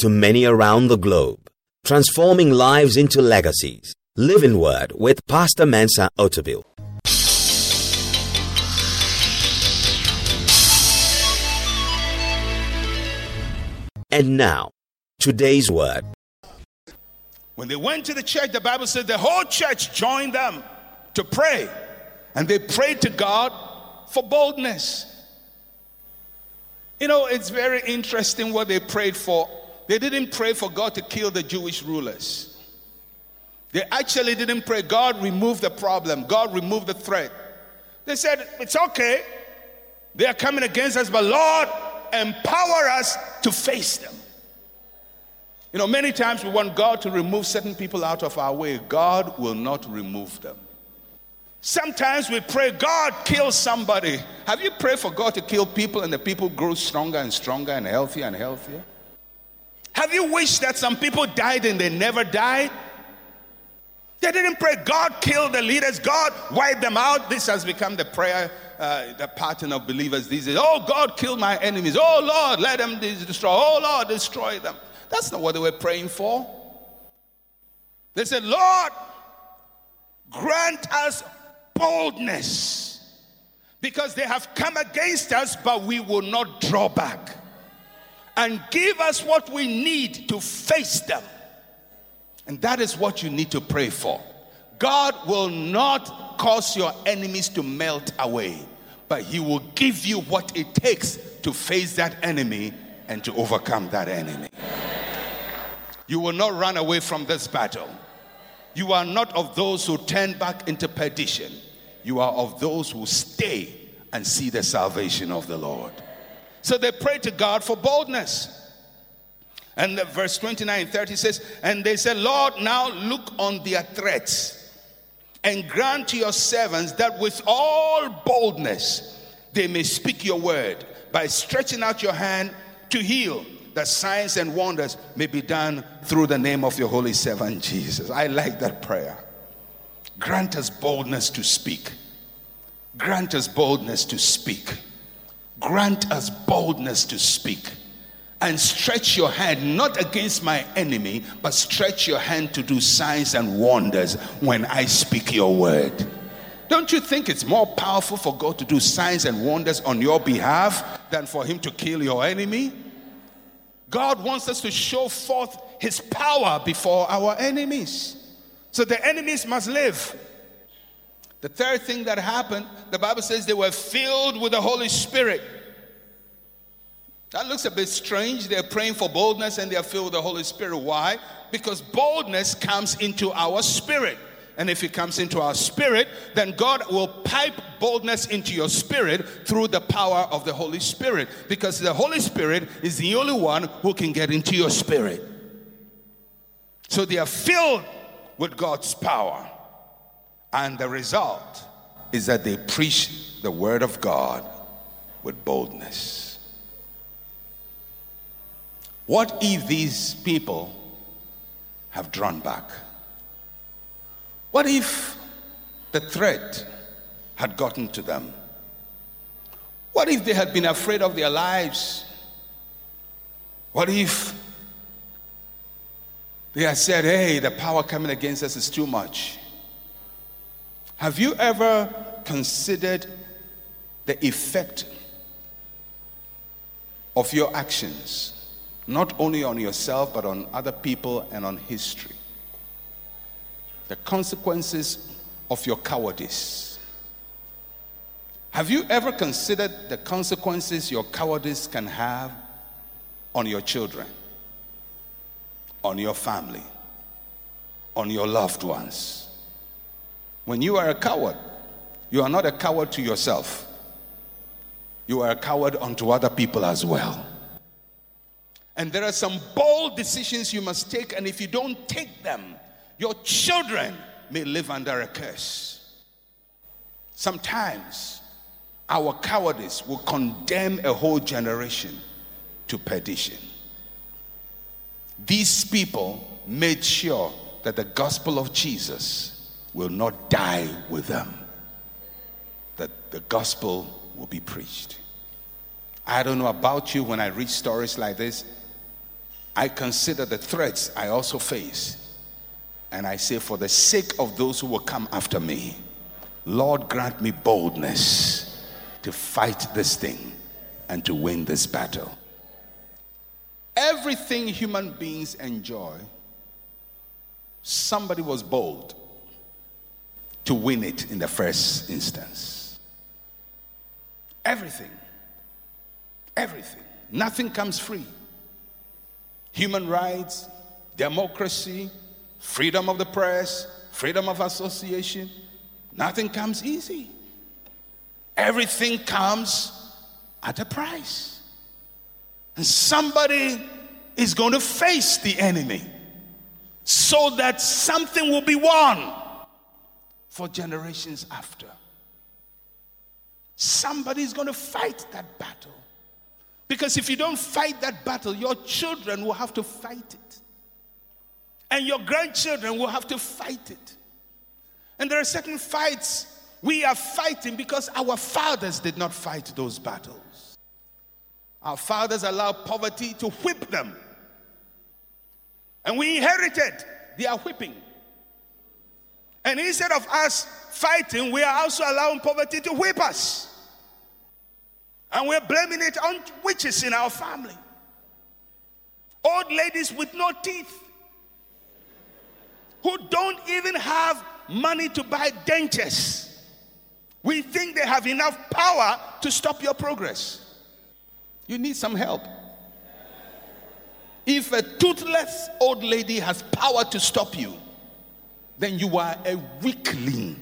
to many around the globe, transforming lives into legacies. Living Word with Pastor Mensa Otabil. And now, today's word. When they went to the church, the Bible says the whole church joined them to pray. And they prayed to God for boldness. You know, it's very interesting what they prayed for. They didn't pray for God to kill the Jewish rulers. They actually didn't pray, God, remove the problem, God, remove the threat. They said, It's okay. They are coming against us, but Lord, empower us to face them. You know, many times we want God to remove certain people out of our way. God will not remove them. Sometimes we pray, God, kill somebody. Have you prayed for God to kill people and the people grow stronger and stronger and healthier and healthier? Have you wished that some people died and they never died? They didn't pray, God, kill the leaders, God, wipe them out. This has become the prayer, uh, the pattern of believers these days. Oh, God, kill my enemies. Oh, Lord, let them destroy. Oh, Lord, destroy them. That's not what they were praying for. They said, Lord, grant us boldness because they have come against us, but we will not draw back. And give us what we need to face them. And that is what you need to pray for. God will not cause your enemies to melt away, but He will give you what it takes to face that enemy and to overcome that enemy. You will not run away from this battle. You are not of those who turn back into perdition. You are of those who stay and see the salvation of the Lord. So they prayed to God for boldness. And the verse 29 and 30 says, And they said, Lord, now look on their threats and grant to your servants that with all boldness they may speak your word by stretching out your hand to heal that signs and wonders may be done through the name of your holy servant Jesus. I like that prayer. Grant us boldness to speak. Grant us boldness to speak. Grant us boldness to speak. And stretch your hand not against my enemy, but stretch your hand to do signs and wonders when I speak your word. Don't you think it's more powerful for God to do signs and wonders on your behalf than for Him to kill your enemy? God wants us to show forth his power before our enemies. So the enemies must live. The third thing that happened, the Bible says they were filled with the Holy Spirit. That looks a bit strange. They're praying for boldness and they're filled with the Holy Spirit. Why? Because boldness comes into our spirit. And if it comes into our spirit, then God will pipe boldness into your spirit through the power of the Holy Spirit. Because the Holy Spirit is the only one who can get into your spirit. So they are filled with God's power. And the result is that they preach the word of God with boldness. What if these people have drawn back? What if the threat had gotten to them? What if they had been afraid of their lives? What if they had said, hey, the power coming against us is too much? Have you ever considered the effect of your actions, not only on yourself, but on other people and on history? the consequences of your cowardice. Have you ever considered the consequences your cowardice can have on your children, on your family, on your loved ones? When you are a coward, you are not a coward to yourself, you are a coward unto other people as well. And there are some bold decisions you must take, and if you don't take them, your children may live under a curse. Sometimes our cowardice will condemn a whole generation to perdition. These people made sure that the gospel of Jesus will not die with them, that the gospel will be preached. I don't know about you when I read stories like this, I consider the threats I also face. And I say, for the sake of those who will come after me, Lord, grant me boldness to fight this thing and to win this battle. Everything human beings enjoy, somebody was bold to win it in the first instance. Everything. Everything. Nothing comes free. Human rights, democracy, freedom of the press, freedom of association, nothing comes easy. Everything comes at a price. And somebody is going to face the enemy so that something will be won for generations after. Somebody is going to fight that battle. Because if you don't fight that battle, your children will have to fight it. And your grandchildren will have to fight it. And there are certain fights we are fighting because our fathers did not fight those battles. Our fathers allowed poverty to whip them. And we inherited their whipping. And instead of us fighting, we are also allowing poverty to whip us. And we're blaming it on witches in our family. Old ladies with no teeth who don't even have money to buy dentures. We think they have enough power to stop your progress. You need some help. If a toothless old lady has power to stop you, then you are a weakling.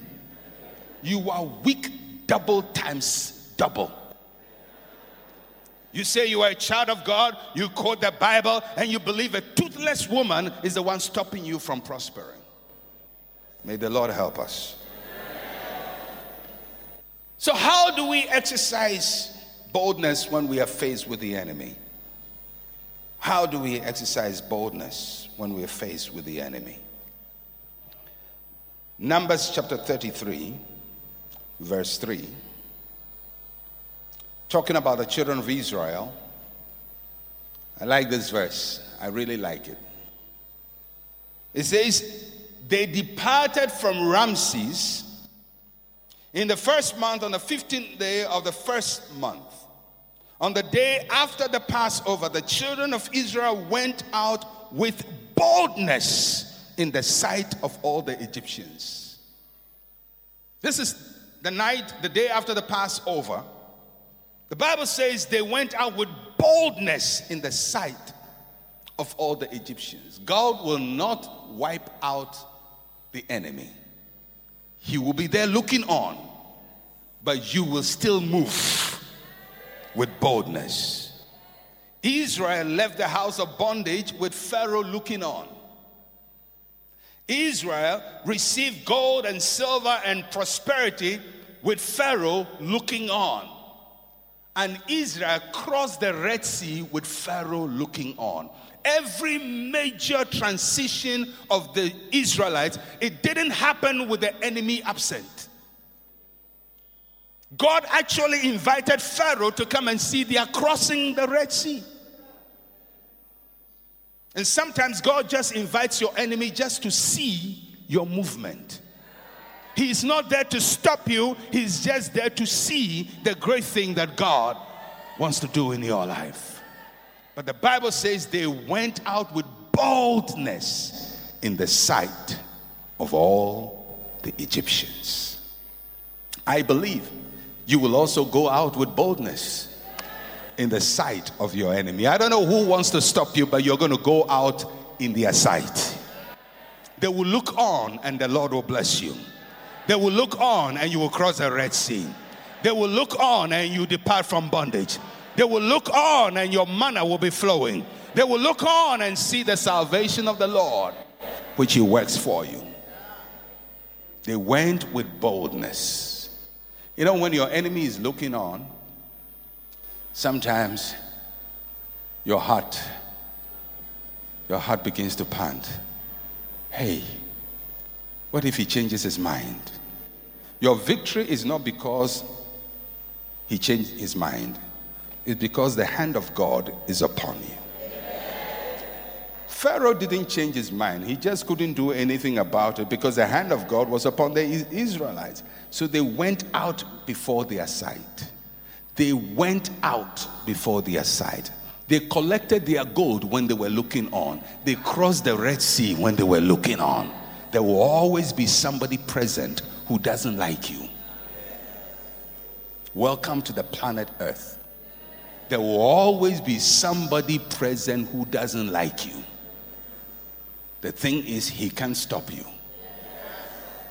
You are weak double times double. You say you are a child of God, you quote the Bible, and you believe a toothless woman is the one stopping you from prospering. May the Lord help us. So, how do we exercise boldness when we are faced with the enemy? How do we exercise boldness when we are faced with the enemy? Numbers chapter 33, verse 3 talking about the children of Israel. I like this verse. I really like it. It says, They departed from Ramses in the first month, on the 15th day of the first month. On the day after the Passover, the children of Israel went out with boldness in the sight of all the Egyptians. This is the night, the day after the Passover. The Bible says they went out with boldness in the sight of all the Egyptians. God will not wipe out the enemy, He will be there looking on, but you will still move with boldness. Israel left the house of bondage with Pharaoh looking on. Israel received gold and silver and prosperity with Pharaoh looking on and Israel crossed the Red Sea with Pharaoh looking on. Every major transition of the Israelites, it didn't happen with the enemy absent. God actually invited Pharaoh to come and see they are crossing the Red Sea. And sometimes God just invites your enemy just to see your movement. He's not there to stop you, He's just there to see the great thing that God wants to do in your life. But the Bible says they went out with boldness in the sight of all the Egyptians. I believe you will also go out with boldness in the sight of your enemy. I don't know who wants to stop you, but you're going to go out in their sight. They will look on and the Lord will bless you. They will look on and you will cross the Red Sea. They will look on and you depart from bondage. They will look on and your manna will be flowing. They will look on and see the salvation of the Lord, which He works for you. They went with boldness. You know, when your enemy is looking on, sometimes your heart, your heart begins to pant. Hey, what if he changes his mind? Your victory is not because he changed his mind, it's because the hand of God is upon you. Pharaoh didn't change his mind. He just couldn't do anything about it because the hand of God was upon the Israelites. So they went out before their sight. They went out before their sight. They collected their gold when they were looking on. They crossed the Red Sea when they were looking on. There will always be somebody present who doesn't like you. Welcome to the planet Earth. There will always be somebody present who doesn't like you. The thing is, he can't stop you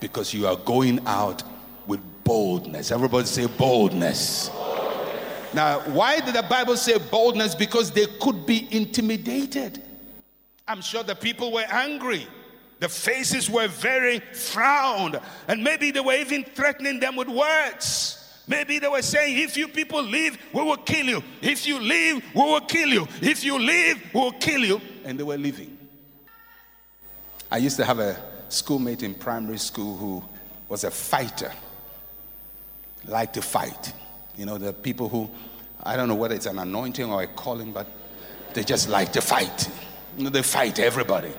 because you are going out with boldness. Everybody say boldness. Now, why did the Bible say boldness? Because they could be intimidated. I'm sure the people were angry. The faces were very frowned, and maybe they were even threatening them with words. Maybe they were saying, if you people leave, we will kill you. If you leave, we will kill you. If you leave, we will kill you. And they were leaving. I used to have a schoolmate in primary school who was a fighter, liked to fight. You know, the people who, I don't know whether it's an anointing or a calling, but they just like to fight. You know, they fight everybody.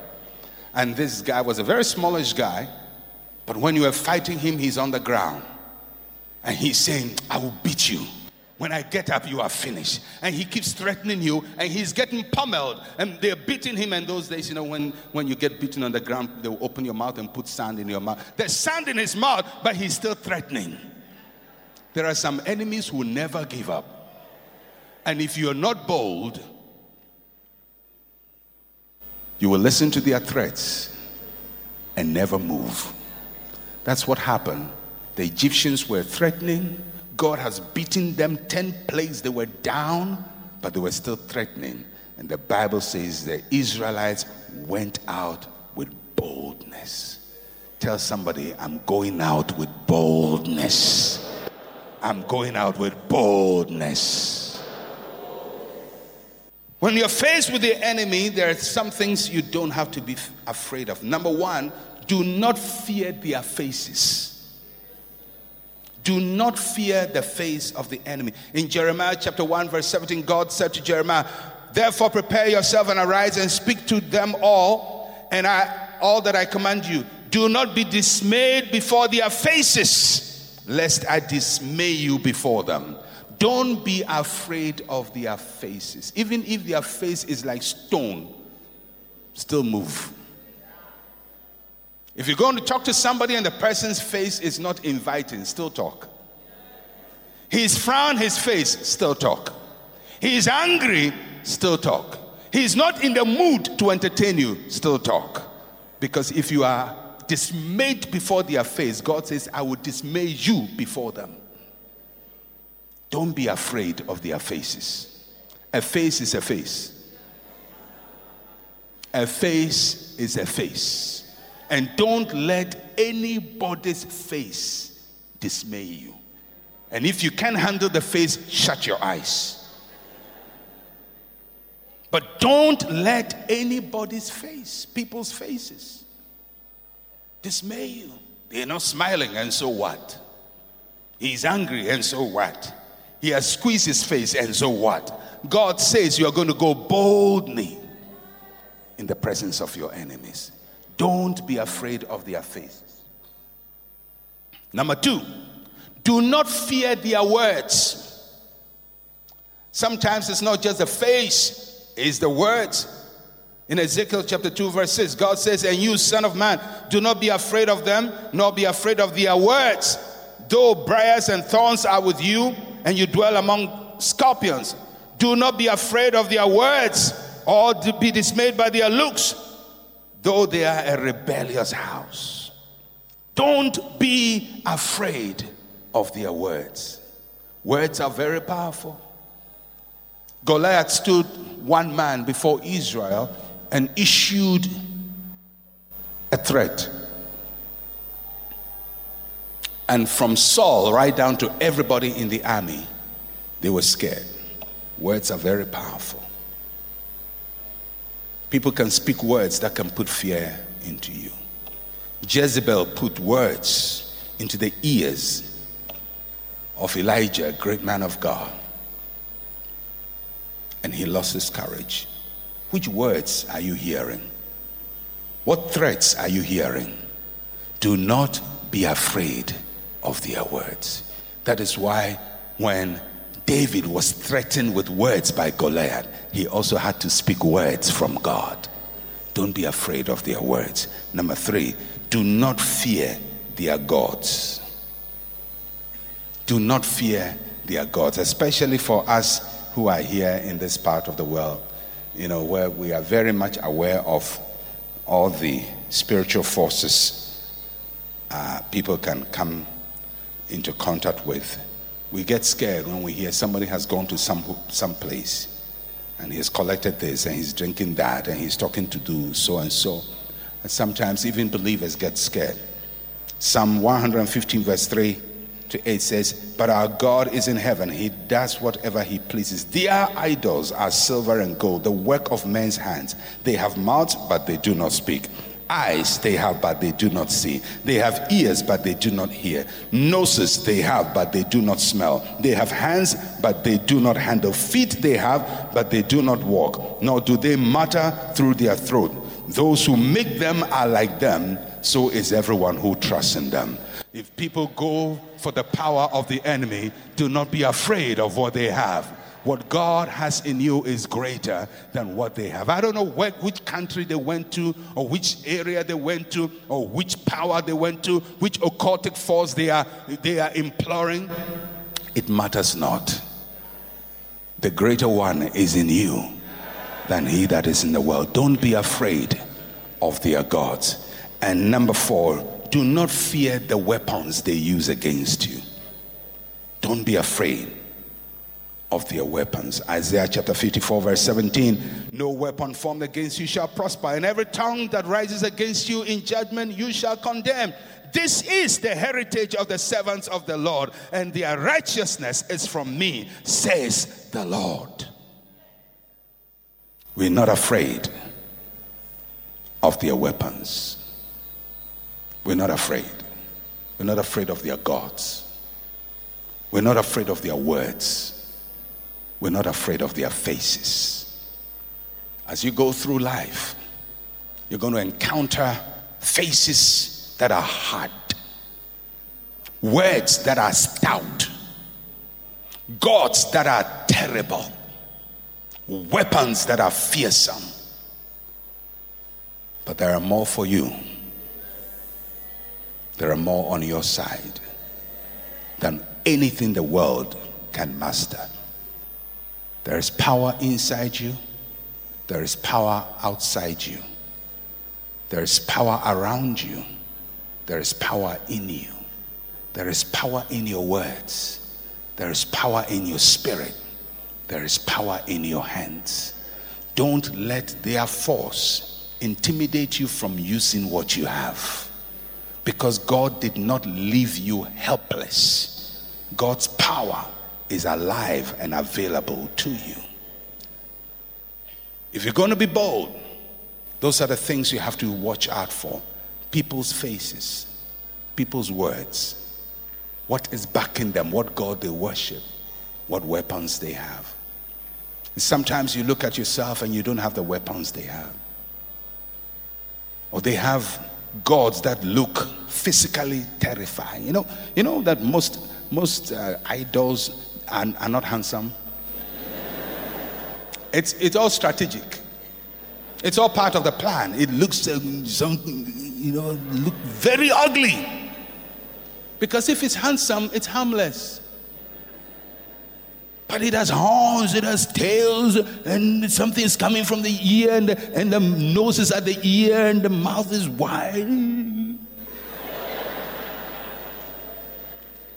And this guy was a very smallish guy, but when you are fighting him, he's on the ground. And he's saying, I will beat you. When I get up, you are finished. And he keeps threatening you, and he's getting pummeled. And they're beating him. And those days, you know, when, when you get beaten on the ground, they'll open your mouth and put sand in your mouth. There's sand in his mouth, but he's still threatening. There are some enemies who never give up. And if you're not bold, you will listen to their threats and never move. That's what happened. The Egyptians were threatening. God has beaten them 10 plagues. They were down, but they were still threatening. And the Bible says the Israelites went out with boldness. Tell somebody, I'm going out with boldness. I'm going out with boldness. When you're faced with the enemy, there are some things you don't have to be afraid of. Number one, do not fear their faces. Do not fear the face of the enemy. In Jeremiah chapter 1, verse 17, God said to Jeremiah, Therefore prepare yourself and arise and speak to them all, and I all that I command you. Do not be dismayed before their faces lest I dismay you before them. Don't be afraid of their faces. Even if their face is like stone, still move. If you're going to talk to somebody and the person's face is not inviting, still talk. He's frowned his face, still talk. He's angry, still talk. He's not in the mood to entertain you, still talk. Because if you are dismayed before their face, God says, I will dismay you before them. Don't be afraid of their faces. A face is a face. A face is a face. And don't let anybody's face dismay you. And if you can't handle the face, shut your eyes. But don't let anybody's face, people's faces, dismay you. They're not smiling, and so what? He's angry, and so what? He has squeezed his face, and so what? God says you are going to go boldly in the presence of your enemies. Don't be afraid of their faces. Number two, do not fear their words. Sometimes it's not just the face, it's the words. In Ezekiel chapter 2, verse 6, God says, And you, son of man, do not be afraid of them, nor be afraid of their words. Though briars and thorns are with you, and you dwell among scorpions, do not be afraid of their words, or be dismayed by their looks, though they are a rebellious house. Don't be afraid of their words. Words are very powerful. Goliath stood one man before Israel and issued a threat. And from Saul right down to everybody in the army, they were scared. Words are very powerful. People can speak words that can put fear into you. Jezebel put words into the ears of Elijah, great man of God, and he lost his courage. Which words are you hearing? What threats are you hearing? Do not be afraid of their words. That is why when David was threatened with words by Goliath, he also had to speak words from God. Don't be afraid of their words. Number three, do not fear their gods. Do not fear their gods, especially for us who are here in this part of the world, you know, where we are very much aware of all the spiritual forces uh, people can come into contact with. We get scared when we hear somebody has gone to some, some place and he has collected this and he's drinking that and he's talking to do so and so. And sometimes even believers get scared. Psalm 115, verse 3 to 8 says, But our God is in heaven. He does whatever he pleases. Their idols are silver and gold, the work of men's hands. They have mouths, but they do not speak. Eyes they have, but they do not see. They have ears, but they do not hear. Noses they have, but they do not smell. They have hands, but they do not handle. Feet they have, but they do not walk. Nor do they mutter through their throat. Those who make them are like them, so is everyone who trusts in them. If people go for the power of the enemy, do not be afraid of what they have what God has in you is greater than what they have. I don't know where, which country they went to, or which area they went to, or which power they went to, which occultic force they are, they are imploring. It matters not. The greater one is in you than he that is in the world. Don't be afraid of their gods. And number four, do not fear the weapons they use against you. Don't be afraid of their weapons. Isaiah chapter 54, verse 17 No weapon formed against you shall prosper, and every tongue that rises against you in judgment you shall condemn. This is the heritage of the servants of the Lord, and their righteousness is from me, says the Lord. We're not afraid of their weapons. We're not afraid. We're not afraid of their gods. We're not afraid of their words. We're not afraid of their faces. As you go through life, you're going to encounter faces that are hard, words that are stout, gods that are terrible, weapons that are fearsome. But there are more for you. There are more on your side than anything the world can master. There is power inside you, there is power outside you, there is power around you, there is power in you, there is power in your words, there is power in your spirit, there is power in your hands. Don't let their force intimidate you from using what you have. Because God did not leave you helpless. God's power is alive and available to you. If you're going to be bold, those are the things you have to watch out for people's faces, people's words, what is backing them, what God they worship, what weapons they have. sometimes you look at yourself and you don't have the weapons they have. Or they have gods that look physically terrifying. You know, you know that most most uh, idols are, are not handsome. It's, it's all strategic. It's all part of the plan. It looks, um, some, you know, look very ugly. Because if it's handsome, it's harmless. But it has horns, it has tails, and something is coming from the ear, and the, and the nose is at the ear, and the mouth is wide.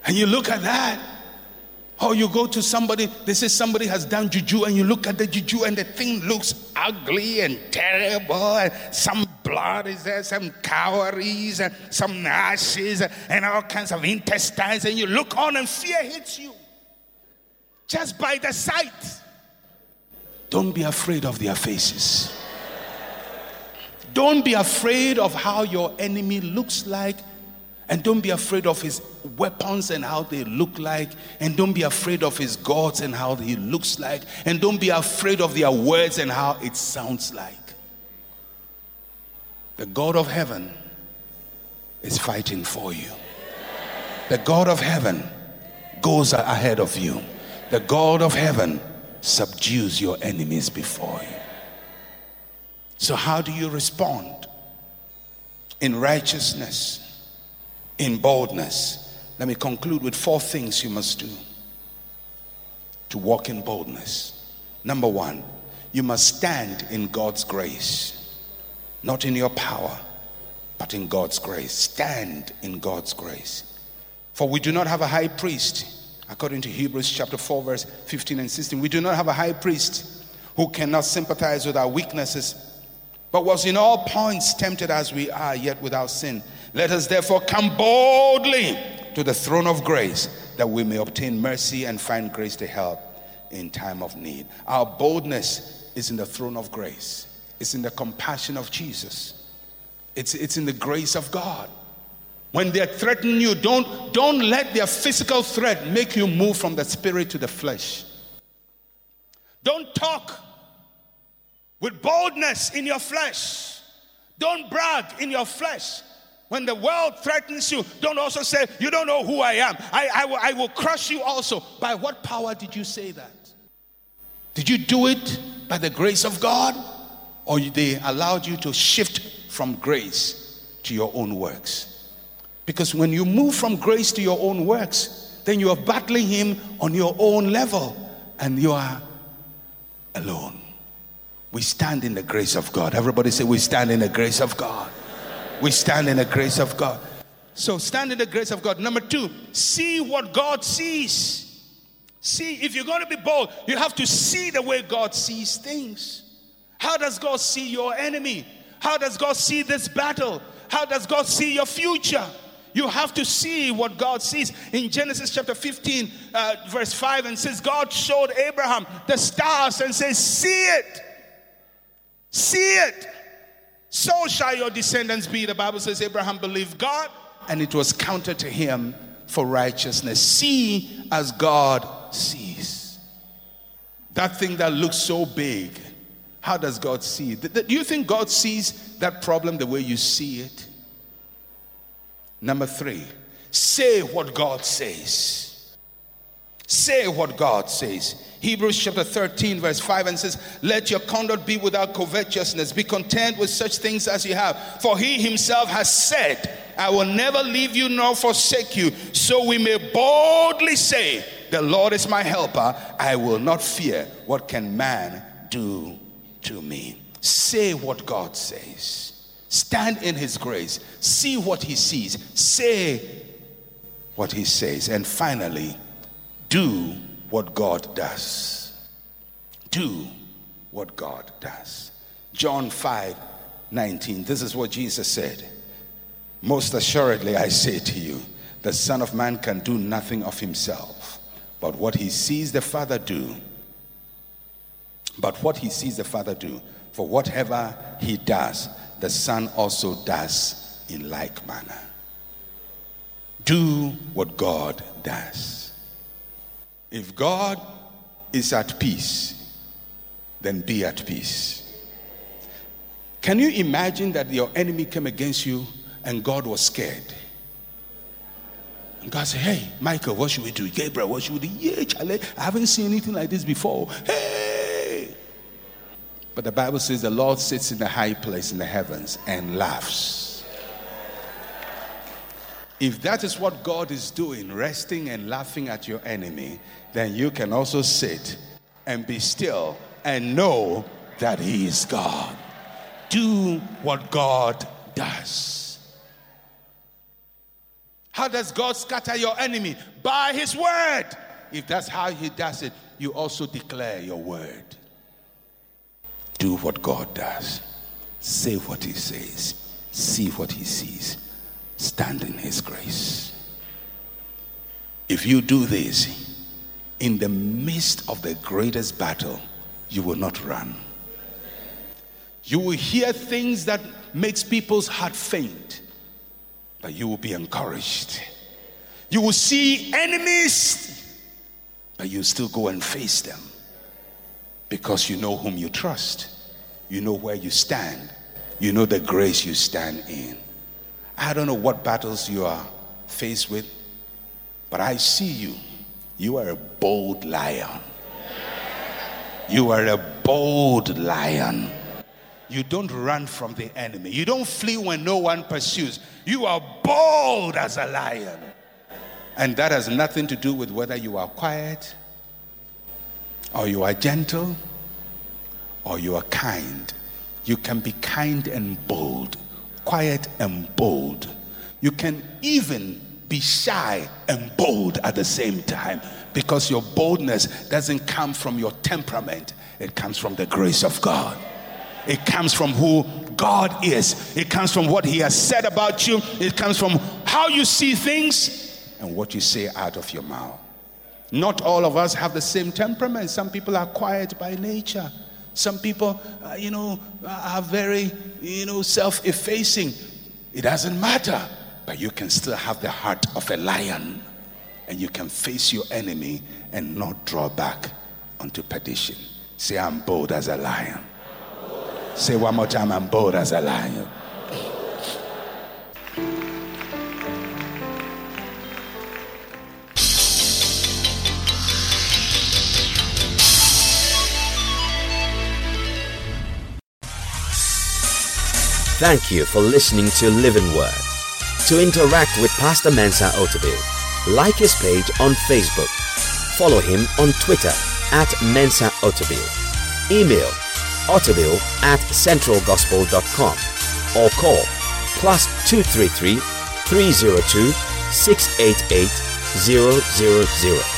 And you look at that, or you go to somebody, they say somebody has done juju, and you look at the juju, and the thing looks ugly and terrible. And some blood is there, some cowries, and some ashes, and all kinds of intestines. And you look on, and fear hits you just by the sight. Don't be afraid of their faces. Don't be afraid of how your enemy looks like And don't be afraid of his weapons and how they look like. And don't be afraid of his gods and how he looks like. And don't be afraid of their words and how it sounds like. The God of heaven is fighting for you. The God of heaven goes ahead of you. The God of heaven subdues your enemies before you. So, how do you respond? In righteousness in boldness. Let me conclude with four things you must do to walk in boldness. Number one, you must stand in God's grace, not in your power, but in God's grace. Stand in God's grace. For we do not have a high priest, according to Hebrews chapter 4, verse 15 and 16. We do not have a high priest who cannot sympathize with our weaknesses, but was in all points tempted as we are, yet without sin. Let us therefore come boldly to the throne of grace that we may obtain mercy and find grace to help in time of need. Our boldness is in the throne of grace, it's in the compassion of Jesus, it's, it's in the grace of God. When they threaten you, don't, don't let their physical threat make you move from the spirit to the flesh. Don't talk with boldness in your flesh. Don't brag in your flesh. When the world threatens you, don't also say, You don't know who I am. I, I, will, I will crush you also. By what power did you say that? Did you do it by the grace of God? Or they allowed you to shift from grace to your own works? Because when you move from grace to your own works, then you are battling Him on your own level and you are alone. We stand in the grace of God. Everybody say, We stand in the grace of God we stand in the grace of God. So stand in the grace of God. Number two, see what God sees. See, if you're going to be bold, you have to see the way God sees things. How does God see your enemy? How does God see this battle? How does God see your future? You have to see what God sees. In Genesis chapter 15, uh, verse 5, and says, God showed Abraham the stars and says, See it. See it. So shall your descendants be. The Bible says Abraham believed God and it was counted to him for righteousness. See as God sees. That thing that looks so big, how does God see it? Do you think God sees that problem the way you see it? Number three, say what God says. Say what God says. Hebrews chapter 13, verse 5 and says, Let your conduct be without covetousness. Be content with such things as you have. For he himself has said, I will never leave you nor forsake you. So we may boldly say, The Lord is my helper. I will not fear. What can man do to me? Say what God says. Stand in his grace. See what he sees. Say what he says. And finally, do what God does. Do what God does. John 5 19. This is what Jesus said. Most assuredly, I say to you, the Son of Man can do nothing of himself, but what he sees the Father do. But what he sees the Father do, for whatever he does, the Son also does in like manner. Do what God does. If God is at peace, then be at peace. Can you imagine that your enemy came against you and God was scared? God said, Hey, Michael, what should we do? Gabriel, what should we do? Yeah, Charlie, I haven't seen anything like this before. Hey! But the Bible says the Lord sits in the high place in the heavens and laughs. If that is what God is doing, resting and laughing at your enemy, then you can also sit and be still and know that He is God. Do what God does. How does God scatter your enemy? By His word. If that's how He does it, you also declare your word. Do what God does, say what He says, see what He sees stand in His grace. If you do this, in the midst of the greatest battle, you will not run. You will hear things that makes people's heart faint. but you will be encouraged. You will see enemies, but you still go and face them because you know whom you trust. You know where you stand. You know the grace you stand in. I don't know what battles you are faced with, but I see you. You are a bold lion. You are a bold lion. You don't run from the enemy. You don't flee when no one pursues. You are bold as a lion. And that has nothing to do with whether you are quiet or you are gentle or you are kind. You can be kind and bold, quiet and bold. You can even be shy and bold at the same time because your boldness doesn't come from your temperament, it comes from the grace of God. It comes from who God is. It comes from what He has said about you. It comes from how you see things and what you say out of your mouth. Not all of us have the same temperament. Some people are quiet by nature. Some people, uh, you know, are very, you know, self effacing. It doesn't matter, but you can still have the heart of a lion and you can face your enemy and not draw back unto perdition. Say, I'm bold as a lion. Say one more time, I'm bold as a lion. Thank you for listening to Living Word. To interact with Pastor Mensa Otabil, like his page on Facebook. Follow him on Twitter at Mensa Otabil. Email otabil at centralgospel.com or call plus 233 302 688 000.